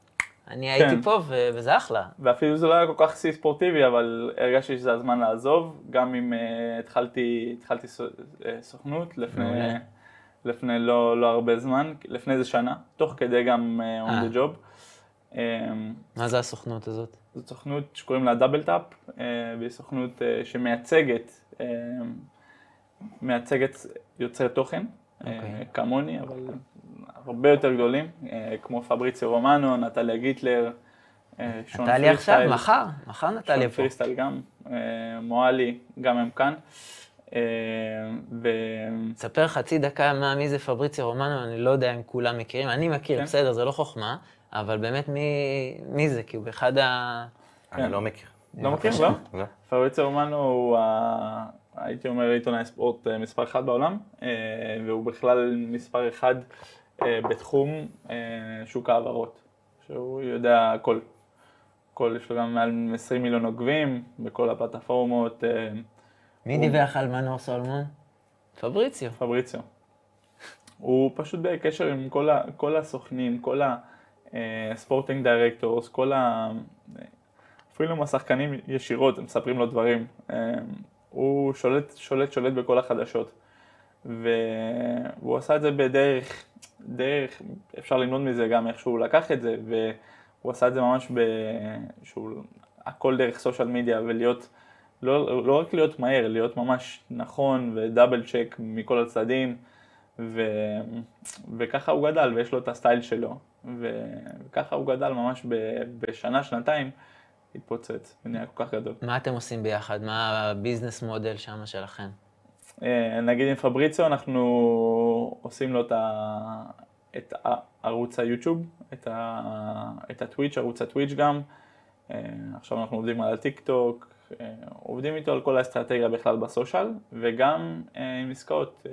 אני הייתי כן. פה ו- וזה אחלה. ואפילו זה לא היה כל כך שיא ספורטיבי, אבל הרגשתי שזה הזמן לעזוב, גם אם uh, התחלתי, התחלתי סו- אה, סוכנות לפני. לפני לא, לא הרבה זמן, לפני איזה שנה, תוך כדי גם uh, on the job. Um, מה זה הסוכנות הזאת? זו סוכנות שקוראים לה דאבל טאפ, uh, והיא סוכנות uh, שמייצגת, uh, מייצגת יוצרי תוכן, okay. אוקיי. כמוני, אבל הרבה יותר גדולים, uh, כמו פבריציו רומנו, נטליה גיטלר, uh, שון נטליה עכשיו, פריסטייל. מחר, מחר נטליה שון פה. פריסטייל גם, אה, מואלי, גם הם כאן. אה, ו... תספר חצי דקה מה, מי זה פבריציו רומנו, אני לא יודע אם כולם מכירים, אני מכיר, כן. בסדר, זה לא חוכמה, אבל באמת מי, מי זה? כי הוא באחד ה... אני כן. לא מכיר. לא מכיר, לא? לא. פבריציו רומנו הוא, ה... הייתי אומר, עיתונאי ספורט אה, מספר אחד בעולם, אה, והוא בכלל מספר אחד אה, בתחום אה, שוק ההעברות, שהוא יודע הכל. הכל, יש לו גם מעל 20 מיליון עוקבים בכל הפלטפורמות, אה, מי הוא- דיווח על מנור סולומון? פבריציו. פבריציו. הוא פשוט בקשר עם כל, ה, כל הסוכנים, כל ה sporting directors, כל ה... אפילו עם השחקנים ישירות, הם מספרים לו דברים. אה, הוא שולט, שולט, שולט בכל החדשות. והוא עשה את זה בדרך, דרך, אפשר ללמוד מזה גם איך שהוא לקח את זה, והוא עשה את זה ממש ב... שהוא... הכל דרך סושיאל מדיה, ולהיות, לא, לא רק להיות מהר, להיות ממש נכון ודאבל צ'ק מכל הצדדים, ו, וככה הוא גדל, ויש לו את הסטייל שלו, וככה הוא גדל ממש ב, בשנה, שנתיים, התפוצץ, ונהיה כל כך גדול. מה אתם עושים ביחד? מה הביזנס מודל שם שלכם? אה, נגיד עם פבריציו אנחנו עושים לו את, ה... את ערוץ היוטיוב, את, ה... את הטוויץ', ערוץ הטוויץ' גם. אה, עכשיו אנחנו עובדים על הטיק טוק, אה, עובדים איתו על כל האסטרטגיה בכלל בסושיאל, וגם עם עסקאות,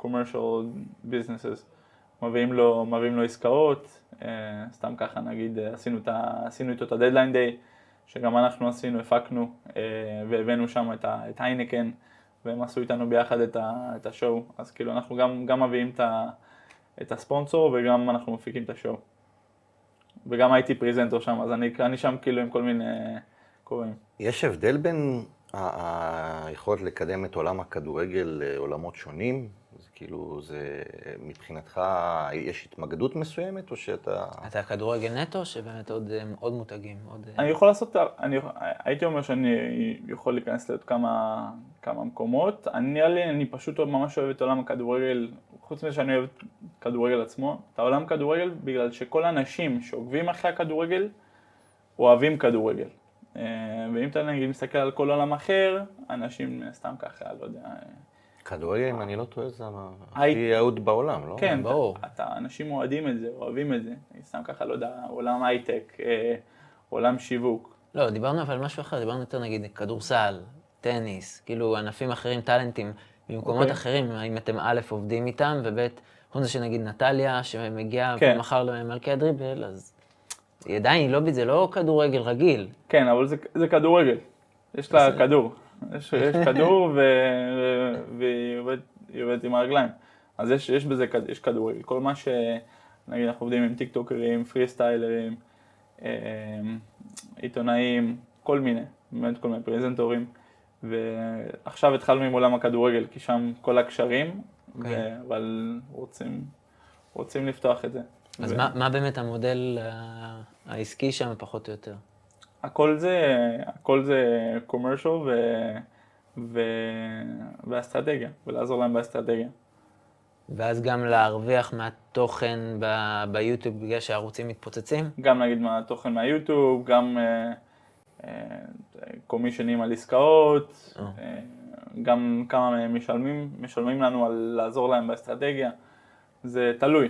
commercial businesses. מביאים לו, מביאים לו עסקאות, סתם ככה נגיד עשינו, את. עשינו איתו את הדדליין דיי. שגם אנחנו עשינו, הפקנו אה, והבאנו שם את, את היינקן והם עשו איתנו ביחד את, את השואו, אז כאילו אנחנו גם, גם מביאים את, את הספונסור וגם אנחנו מפיקים את השואו. וגם הייתי פריזנטור שם, אז אני, אני שם כאילו עם כל מיני קוראים. יש הבדל בין היכולת לקדם את עולם הכדורגל לעולמות שונים? זה כאילו, זה מבחינתך, יש התמקדות מסוימת, או שאתה... אתה כדורגל נטו, שבאמת עוד, עוד מותגים? עוד... אני יכול לעשות, אני, הייתי אומר שאני יכול להיכנס לעוד כמה, כמה מקומות. אני נראה לי, אני פשוט ממש אוהב את עולם הכדורגל, חוץ מזה שאני אוהב כדורגל עצמו, את העולם כדורגל, בגלל שכל האנשים שעוקבים אחרי הכדורגל, אוהבים כדורגל. אה, ואם אתה נגיד מסתכל על כל עולם אחר, אנשים סתם ככה, לא יודע... כדורגל, אם אני לא טועה, זה הכי אהוד בעולם, לא? כן, ברור. אתה, אנשים אוהדים את זה, אוהבים את זה. אני סתם ככה, לא יודע, עולם הייטק, אה, עולם שיווק. לא, דיברנו אבל על משהו אחר, דיברנו יותר נגיד כדורסל, טניס, כאילו ענפים אחרים, טאלנטים, במקומות okay. אוקיי. אחרים, האם אתם א', עובדים איתם, וב', חוץ מזה שנגיד נטליה, שמגיעה כן. מחר למלכי הדריבל, אז היא עדיין, לא, זה לא כדורגל רגיל. כן, אבל זה, זה כדורגל. יש לה כדור. יש, יש כדור ו, והיא עובדת, עובדת עם הרגליים. אז יש, יש בזה, יש כדורגל. כל מה ש... נגיד אנחנו עובדים עם טיק טוקרים, פרי סטיילרים, אה, עיתונאים, כל מיני, באמת כל מיני פרזנטורים. ועכשיו התחלנו עם עולם הכדורגל, כי שם כל הקשרים, okay. אוקיי. ו... אבל רוצים, רוצים לפתוח את זה. אז ו... מה, מה באמת המודל העסקי שם, פחות או יותר? הכל זה, הכל זה commercial ו, ו, ואסטרטגיה, ולעזור להם באסטרטגיה. ואז גם להרוויח מהתוכן ב, ביוטיוב בגלל שהערוצים מתפוצצים? גם נגיד מהתוכן מהיוטיוב, גם קומישנים uh, uh, על עסקאות, oh. uh, גם כמה מהם משלמים, משלמים לנו על לעזור להם באסטרטגיה, זה תלוי.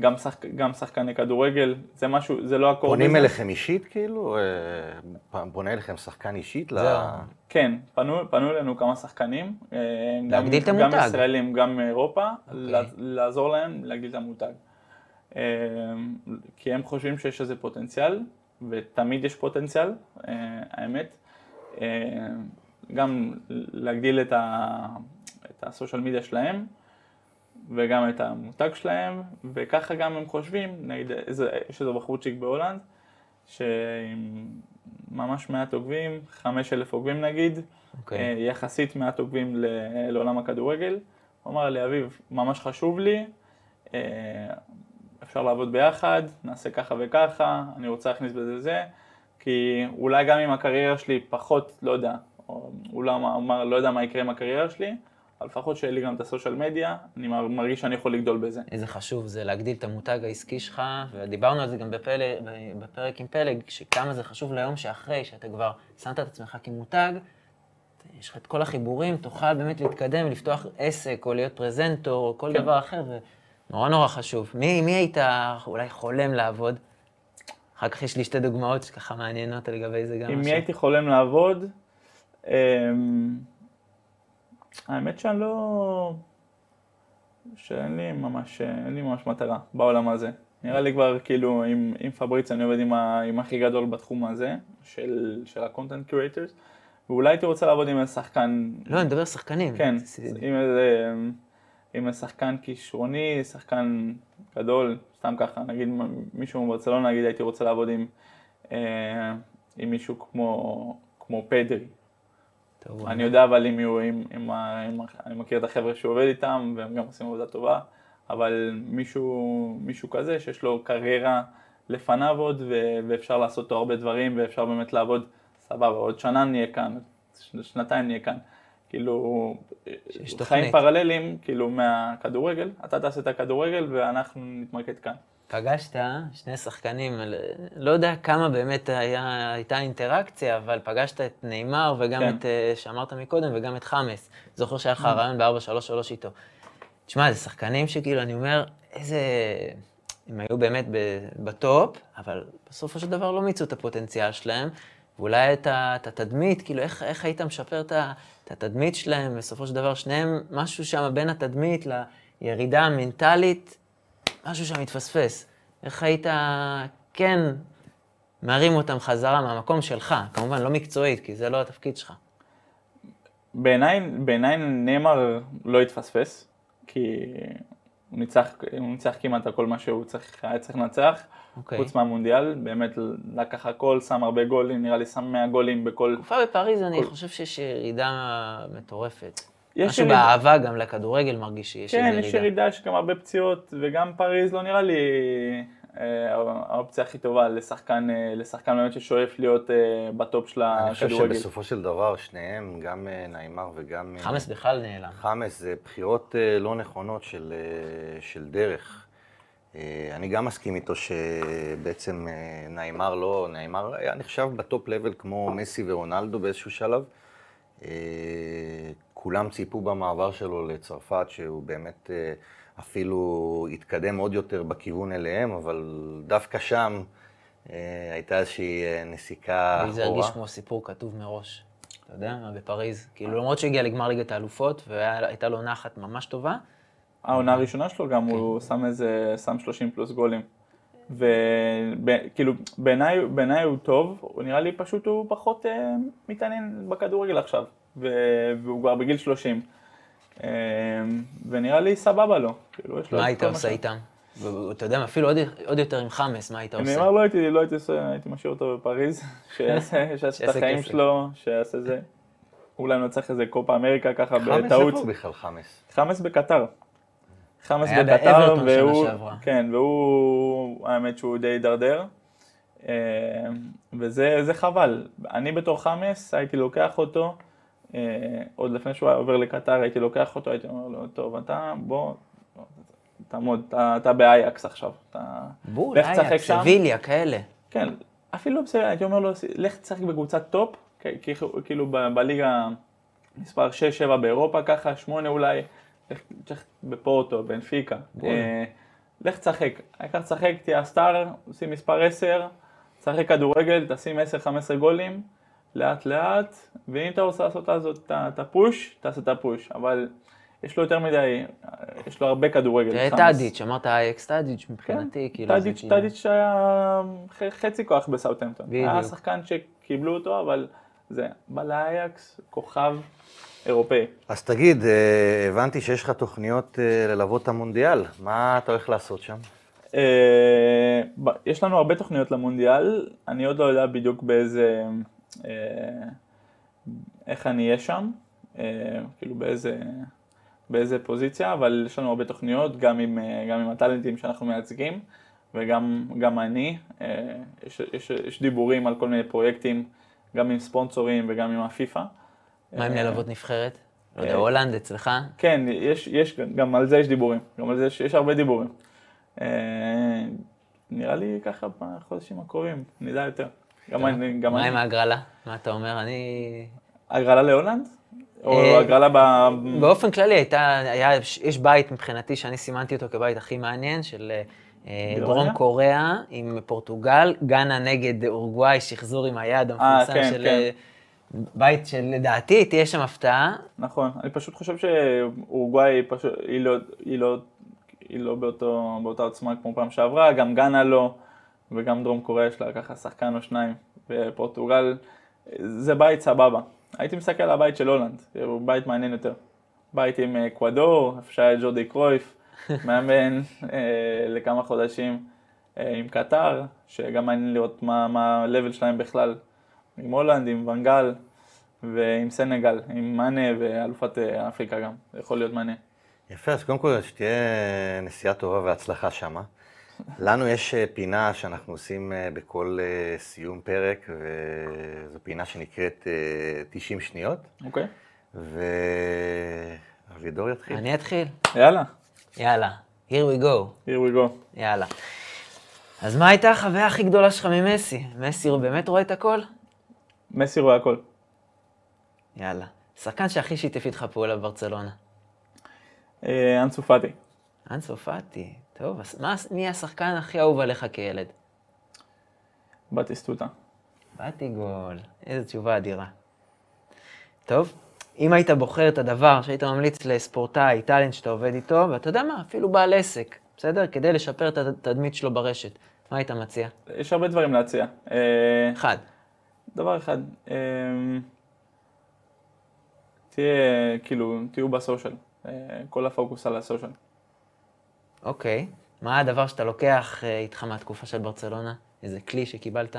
גם, שחק, גם שחקני כדורגל, זה משהו, זה לא הקור פונים אליכם אישית כאילו? אה, פונה אליכם שחקן אישית? זה... לה... כן, פנו, פנו אלינו כמה שחקנים. אה, להגדיל את המותג. גם ישראלים, גם מאירופה, okay. אוקיי. לעזור להם להגדיל את המותג. אה, כי הם חושבים שיש איזה פוטנציאל, ותמיד יש פוטנציאל, האמת. גם להגדיל את, ה, את הסושיאל מדיה שלהם. וגם את המותג שלהם, וככה גם הם חושבים, נגיד, יש איזה בחורצ'יק בהולנד, שעם ממש מעט עוקבים, 5,000 עוקבים נגיד, okay. אוקיי. אה, יחסית מעט עוקבים לעולם הכדורגל. הוא אמר לי, אביב, ממש חשוב לי, אה, אפשר לעבוד ביחד, נעשה ככה וככה, אני רוצה להכניס בזה זה, כי אולי גם אם הקריירה שלי פחות, לא יודע, או אולי אמר, לא יודע מה יקרה עם הקריירה שלי, לפחות שיהיה לי גם את הסושיאל מדיה, אני מרגיש שאני יכול לגדול בזה. איזה חשוב זה להגדיל את המותג העסקי שלך, ודיברנו על זה גם בפלג, בפרק עם פלג, שכמה זה חשוב ליום שאחרי, שאתה כבר שמת את עצמך כמותג, יש לך את כל החיבורים, תוכל באמת להתקדם, לפתוח עסק, או להיות פרזנטור, או כל כן. דבר אחר, ונורא נורא חשוב. מי, מי היית אולי חולם לעבוד? אחר כך יש לי שתי דוגמאות שככה מעניינות לגבי זה גם. עם מי הייתי חולם לעבוד? אמ, האמת שאני לא... שאין לי ממש, אין לי ממש מטרה בעולם הזה. נראה לי כבר כאילו עם, עם פבריץ אני עובד עם, ה, עם הכי גדול בתחום הזה, של, של ה-content curators, ואולי הייתי רוצה לעבוד עם איזה שחקן... לא, אני מדבר שחקנים. כן, עם איזה, עם איזה שחקן כישרוני, שחקן גדול, סתם ככה, נגיד מישהו מברצלונה, נגיד הייתי רוצה לעבוד עם, אה, עם מישהו כמו, כמו פדרי, טוב, אני יודע אבל אם יהיו, אם, אם, אם, אני מכיר את החבר'ה שהוא עובד איתם והם גם עושים עבודה טובה, אבל מישהו, מישהו כזה שיש לו קריירה לפניו עוד ו, ואפשר לעשות לו הרבה דברים ואפשר באמת לעבוד, סבבה, עוד שנה נהיה כאן, שנתיים נהיה כאן. כאילו, חיים. פרללים, כאילו, מהכדורגל, אתה תעשה את הכדורגל ואנחנו נתמקד כאן. פגשת שני שחקנים, לא יודע כמה באמת היה, הייתה אינטראקציה, אבל פגשת את נאמר וגם כן. את, אה, שאמרת מקודם, וגם את חמאס. זוכר שהיה לך רעיון ב-4-3-3 איתו. תשמע, זה שחקנים שכאילו, אני אומר, איזה... הם היו באמת בטופ, אבל בסופו של דבר לא מיצו את הפוטנציאל שלהם, ואולי את, התדמית, כאילו, איך, איך היית משפר את התדמית שלהם, בסופו של דבר, שניהם, משהו שם בין התדמית לירידה המנטלית, משהו שם מתפספס. איך היית, כן, מרים אותם חזרה מהמקום שלך, כמובן לא מקצועית, כי זה לא התפקיד שלך. בעיניי, בעיניי נאמר לא התפספס, כי הוא ניצח, הוא ניצח כמעט על כל מה שהוא צריך, היה צריך לנצח, אוקיי. חוץ מהמונדיאל, באמת לקח הכל, שם הרבה גולים, נראה לי שם 100 גולים בכל... תקופה בפריז, אני חושב שיש ירידה מטורפת. משהו ירידה. באהבה גם לכדורגל מרגיש שיש כן, איזו יש ירידה. ירידה, יש גם הרבה פציעות, וגם פריז לא נראה לי אה, האופציה הכי טובה לשחקן, אה, לשחקן באמת ששואף להיות אה, בטופ של אני חושב הכדורגל. שבסופו של דבר, שניהם, גם אה, נעימר וגם... אה, חמאס בכלל נעלם. חמאס זה בחירות אה, לא נכונות של, אה, של דרך. אה, אני גם מסכים איתו שבעצם אה, נעימר לא, נעימר היה נחשב בטופ לבל כמו מסי ורונלדו באיזשהו שלב. כולם ציפו במעבר שלו לצרפת שהוא באמת אה, אפילו התקדם עוד יותר בכיוון אליהם, אבל דווקא שם אה, הייתה איזושהי אה, נסיקה לי זה אחורה. הרגיש כמו סיפור כתוב מראש. אתה יודע בפריז. כאילו, למרות שהגיע לגמר ליגת האלופות, והייתה לו נחת ממש טובה, העונה הראשונה שלו גם, הוא כן. שם איזה, שם 30 פלוס גולים. וכאילו, בעיניי הוא טוב, הוא נראה לי פשוט הוא פחות אה, מתעניין בכדורגל עכשיו, והוא כבר בגיל 30. אה, ונראה לי סבבה לו. כאילו, מה היית עושה איתם? ואתה יודע אפילו עוד- עוד יותר עם חמאס, מה היית אני עושה? אומר, לא הייתי, לא הייתי עושה, הייתי משאיר אותו בפריז, שיעשה את החיים. שלו, שיעשה זה. אולי נצטרך איזה קופה אמריקה ככה חמאס בטעות. איפה הוא בכלל חמאס? חמאס בקטר. חמאס בקטר, והוא. כן, והוא, האמת שהוא די הידרדר. אה, וזה זה חבל. אני בתור חמאס הייתי לוקח אותו, עוד לפני שהוא היה עובר לקטר הייתי לוקח אותו, הייתי אומר לו, טוב, אתה בוא, תעמוד, אתה, אתה באייקס עכשיו. אתה... בול, אייקס. סביליה, כאלה. כן, אפילו בסדר, הייתי אומר לו, לך תשחק בקבוצת top, כאילו בליגה מספר 6-7 באירופה ככה, 8 אולי, לך תשחק בפורטו, בנפיקה. אה, לך תשחק, העיקר תשחק, תהיה ה star, שים מספר 10, תשחק כדורגל, תשים 10-15 גולים, לאט לאט, ואם אתה רוצה לעשות את ה push, תעשה את ה push, אבל יש לו יותר מדי, יש לו הרבה כדורגל. תראה. טאדיץ', אמרת אייאקס טאדיץ' מבחינתי, כאילו. זה כן, טאדיץ', כאילו- טאדיץ' היה חצי כוח בסאוטהמפטון. היה בדיוק. שחקן שקיבלו אותו, אבל זה, בא לאייקס, כוכב אירופאי. אז תגיד, אה, הבנתי שיש לך תוכניות אה, ללוות את המונדיאל, מה אתה הולך לעשות שם? אה, יש לנו הרבה תוכניות למונדיאל, אני עוד לא יודע בדיוק באיזה, איך אני אהיה שם, אה, כאילו באיזה, באיזה פוזיציה, אבל יש לנו הרבה תוכניות, גם עם, אה, גם עם הטאלנטים שאנחנו מייצגים, וגם גם אני, אה, יש, יש, יש דיבורים על כל מיני פרויקטים, גם עם ספונסורים וגם עם הפיפ"א. מה עם אה, ללוות נבחרת? לא יודע, אה, הולנד אצלך? כן, יש, יש, גם על זה יש דיבורים, גם על זה יש, יש הרבה דיבורים. אה, נראה לי ככה בחודשים הקרובים, נדע יותר. גם אני, גם מה אני. עם ההגרלה? מה אתה אומר? אני... הגרלה להולנד? או אה, הגרלה ב... באופן כללי הייתה, היה, יש בית מבחינתי שאני סימנתי אותו כבית הכי מעניין, של אה? דרום קוריאה עם פורטוגל, גאנה נגד אורוגוואי, שחזור עם היד אה, המפורסם כן, של... כן. בית שלדעתי תהיה שם הפתעה. נכון, אני פשוט חושב שאורוגוואי פשוט, היא לא, היא לא, היא לא באותו, באותה עוצמה כמו פעם שעברה, גם גאנה לא, וגם דרום קוריאה יש לה ככה שחקן או שניים, ופורטוגל, זה בית סבבה. הייתי מסתכל על הבית של הולנד, הוא בית מעניין יותר. בית עם אה, אקוודור, איפה שהיה ג'ורדי קרויף, מאמן אה, לכמה חודשים אה, עם קטר, שגם מעניין לראות מה, מה ה-level שלהם בכלל, עם הולנד, עם ונגל ועם סנגל, עם מאנה ואלופת אה, אפריקה גם, זה יכול להיות מעניין. יפה, אז קודם כל שתהיה נסיעה טובה והצלחה שמה. לנו יש אה, פינה שאנחנו עושים אה, בכל אה, סיום פרק, וזו פינה שנקראת אה, 90 שניות. אוקיי? ואבידור יתחיל. אני אתחיל? יאללה, יאללה. here we go. here we go. יאללה. אז מה הייתה החוויה הכי גדולה שלך ממסי? מסי הוא באמת רואה את הכל? מסי רואה הכל. יאללה. שחקן שהכי שיתף איתך פעולה בברצלונה. אה, אנסו פאטי. אנסו פאטי. טוב, אז מה, מי השחקן הכי אהוב עליך כילד? בטיסטוטה. באתי גול. איזו תשובה אדירה. טוב, אם היית בוחר את הדבר שהיית ממליץ לספורטאי, טאלנט שאתה עובד איתו, ואתה יודע מה, אפילו בעל עסק, בסדר? כדי לשפר את התדמית שלו ברשת, מה היית מציע? יש הרבה דברים להציע. אה, אחד. דבר אחד, אה, תהיה, כאילו, תהיו בסושיאל. אה, כל הפוקוס על הסושיאל. אוקיי. מה הדבר שאתה לוקח אה, איתך מהתקופה של ברצלונה? איזה כלי שקיבלת?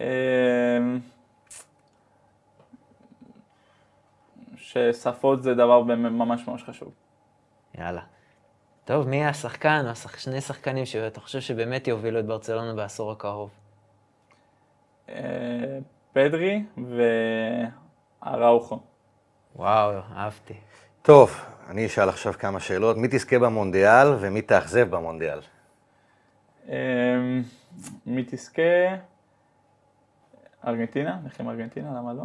אה, ששפות זה דבר ממש ממש חשוב. יאללה. טוב, מי השחקן או. שני שחקנים שאתה חושב שבאמת יובילו את ברצלונה בעשור הקרוב? אה, פדרי ואראוכו. וואו, אהבתי. טוב, אני אשאל עכשיו כמה שאלות. מי תזכה במונדיאל ומי תאכזב במונדיאל? אה, מי תזכה? ארגנטינה, נלך עם ארגנטינה, למה לא?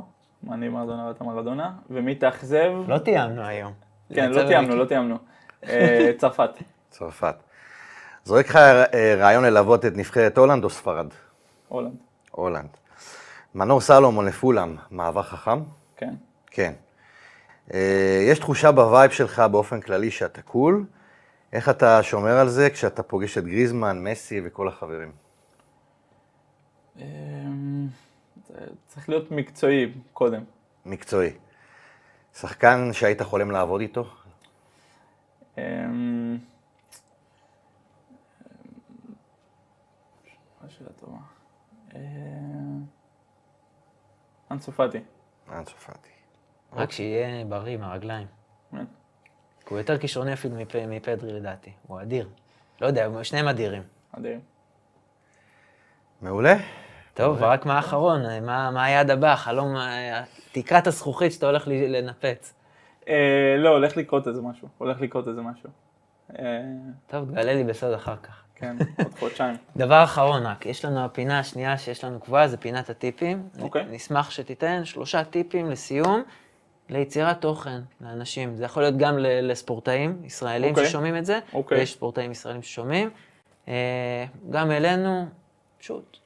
אני מרדונה ואתה מרדונה. ומי תאכזב? לא תיאמנו היום. כן, לא תיאמנו, לא תיאמנו. אה, צרפת. צרפת. זורק לך אה, רעיון ללוות את נבחרת הולנד או ספרד? הולנד. הולנד. מנור סלומון לפולאם, מעבר חכם? כן. כן. אה, יש תחושה בווייב שלך באופן כללי שאתה קול. איך אתה שומר על זה כשאתה פוגש את גריזמן, מסי וכל החברים? זה צריך להיות מקצועי קודם. מקצועי. שחקן שהיית חולם לעבוד איתו? אה, מה שאלה טובה. אה, אנסו פאטי. אנסו פאטי. רק שיהיה בריא עם הרגליים. כן. הוא יותר כישרוני אפילו מפ... מפדרי לדעתי. הוא אדיר. לא יודע, הם שניהם אדירים. אדיר. מעולה. טוב, ורק מה האחרון? מה, מה היעד הבא? חלום, אה, תקרת הזכוכית שאתה הולך לנפץ. אה, לא, הולך לקרות איזה משהו. הולך לקרות איזה משהו. אה, טוב, תגלה לי בסוד אחר כך. כן, עוד חודשיים. דבר אחרון רק, יש לנו הפינה השנייה שיש לנו קבועה, זה פינת הטיפים. אוקיי. נשמח שתיתן שלושה טיפים לסיום ליצירת תוכן לאנשים. זה יכול להיות גם לספורטאים ישראלים אוקיי. ששומעים את זה, אוקיי. ויש ספורטאים ישראלים ששומעים. אה, גם אלינו, פשוט.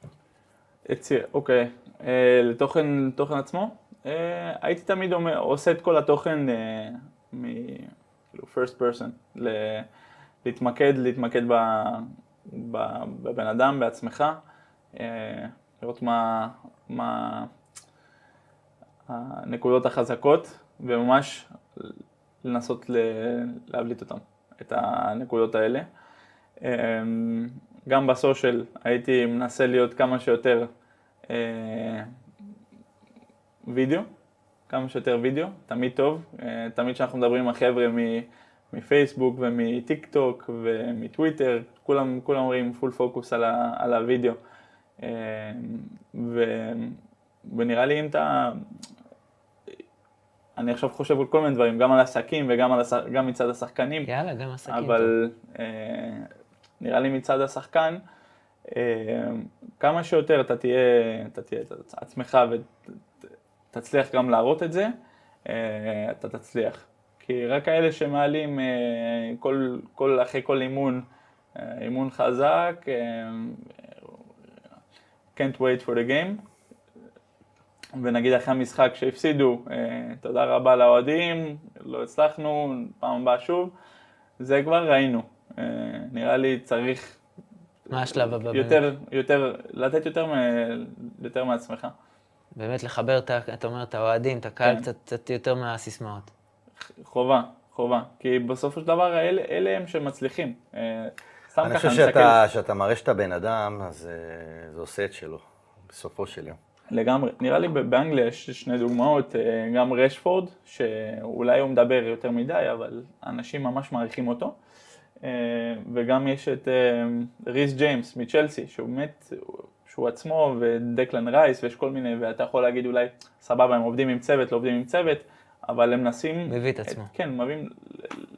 יציר, אוקיי. אה, לתוכן, לתוכן עצמו? אה, הייתי תמיד אומר, עושה את כל התוכן אה, מ... כאילו, first person. ל... להתמקד, להתמקד ב... ב... בבן אדם, בעצמך. אה, לראות מה... מה הנקודות החזקות, וממש לנסות. להבליט אותן, את הנקודות האלה. אמ, גם בסושיאל הייתי מנסה להיות כמה שיותר אה, וידאו, כמה שיותר וידאו, תמיד טוב. אה, תמיד כשאנחנו מדברים עם החבר'ה מפייסבוק ומטיק טוק ומטוויטר, כולם, כולם אומרים full focus על, על הוידאו. אה, ו, ונראה לי אם אתה... אני עכשיו חושב על כל מיני דברים, גם על עסקים וגם על השח... גם מצד השחקנים. יאללה, גם עסקים. אבל אה, נראה לי מצד השחקן, אה, כמה שיותר אתה תהיה, אתה תהיה את עצמך ותצליח גם להראות את זה, אה, אתה תצליח. כי רק האלה שמעלים אה, כל, כל, אחרי כל אימון, אה, אימון חזק, אה, can't wait for the game, ונגיד אחרי המשחק שהפסידו, אה, תודה רבה לאוהדים, לא הצלחנו, פעם הבאה שוב, זה כבר ראינו. אה, נראה לי צריך מה השלב הבא? באמת? יותר, יותר, לתת יותר, מ- יותר מעצמך. באמת לחבר, את אתה אומר, את האוהדים, את הקהל, כן. קצת, קצת יותר מהסיסמאות. חובה, חובה. כי בסופו של דבר אלה, אלה הם שמצליחים. אה, סתם אני ככה חושב שאתה, שאתה מראה שאתה בן אדם, אז זה עושה את שלו, בסופו של יום. לגמרי. נראה לי באנגליה יש שני דוגמאות, אה, גם רשפורד, שאולי הוא מדבר יותר מדי, אבל אנשים ממש מעריכים אותו. אה, וגם יש את אה, ריס ג'יימס מצ'לסי, שהוא באמת, הוא שהוא עצמו, ודקלן רייס, ויש כל מיני, ואתה יכול להגיד אולי, סבבה, הם עובדים עם צוות, לא עובדים עם צוות, אבל הם מנסים... מביא את עצמו. כן, מביאים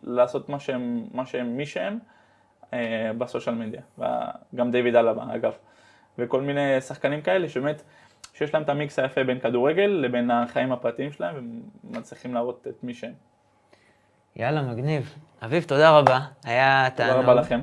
לעשות מה שהם, מה שהם, מי שהם, בסושיאל מדיה. גם דיוויד אלבה, אגב. וכל מיני שחקנים כאלה שבאמת, שיש להם את המיקס היפה בין כדורגל לבין החיים הפרטיים שלהם, ומצליחים להראות את מי שהם. יאללה, מגניב. אביב, תודה רבה. היה תענוג. תודה רבה לכם.